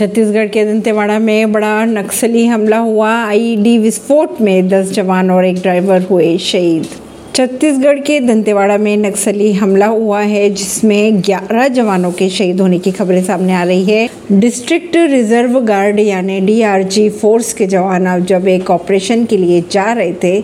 छत्तीसगढ़ के दंतेवाड़ा में बड़ा नक्सली हमला हुआ। आईईडी विस्फोट में 10 जवान और एक ड्राइवर हुए शहीद। छत्तीसगढ़ के दंतेवाड़ा में नक्सली हमला हुआ है, जिसमें 11 जवानों के शहीद होने की खबरें सामने आ रही है। डिस्ट्रिक्ट रिज़र्व गार्ड यानी डीआरजी फोर्स के जवान अब जब एक ऑपरेशन के लिए जा रहे थे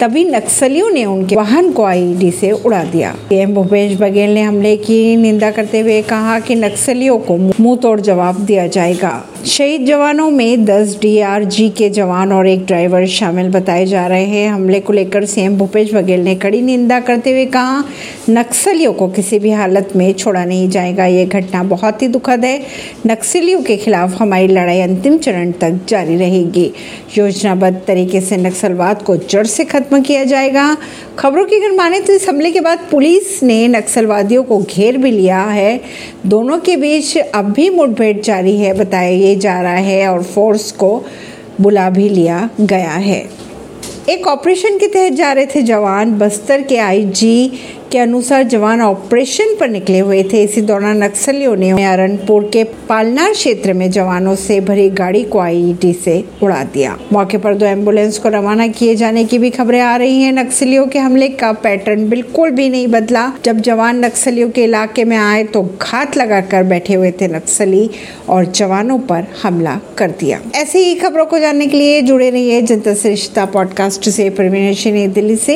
तभी नक्सलियों ने उनके वाहन को आईडी से उड़ा दिया। सीएम भूपेश बघेल ने हमले की निंदा करते हुए कहा कि नक्सलियों को मुँह तोड़ जवाब दिया जाएगा। शहीद जवानों में 10 डीआरजी के जवान और एक ड्राइवर शामिल बताए जा रहे हैं। हमले को लेकर सीएम भूपेश बघेल ने कड़ी निंदा करते हुए कहा, नक्सलियों को किसी भी हालत में छोड़ा नहीं जाएगा। ये घटना बहुत ही दुखद है। नक्सलियों के खिलाफ हमारी लड़ाई अंतिम चरण तक जारी रहेगी। योजनाबद्ध तरीके से नक्सलवाद को जड़ से खत्म किया जाएगा। खबरों की अगर माने तो इस हमले के बाद पुलिस ने नक्सलवादियों को घेर भी लिया है। दोनों के बीच अब भी मुठभेड़ जारी है, बताया जा रहा है और फोर्स को बुला भी लिया गया है। एक ऑपरेशन के तहत जा रहे थे जवान बस्तर के आईजी के अनुसार जवान ऑपरेशन पर निकले हुए थे। इसी दौरान नक्सलियों ने अरनपुर के पालनार क्षेत्र में जवानों से भरी गाड़ी को आईईडी से उड़ा दिया। मौके पर दो एंबुलेंस को रवाना किए जाने की भी खबरें आ रही हैं। नक्सलियों के हमले का पैटर्न बिल्कुल भी नहीं बदला। जब जवान नक्सलियों के इलाके में आए तो घात लगाकर बैठे हुए थे नक्सली और जवानों पर हमला कर दिया। ऐसी ही खबरों को जानने के लिए जुड़े रहिए जनता रिश्ता पॉडकास्ट से। परवीन दिल्ली से।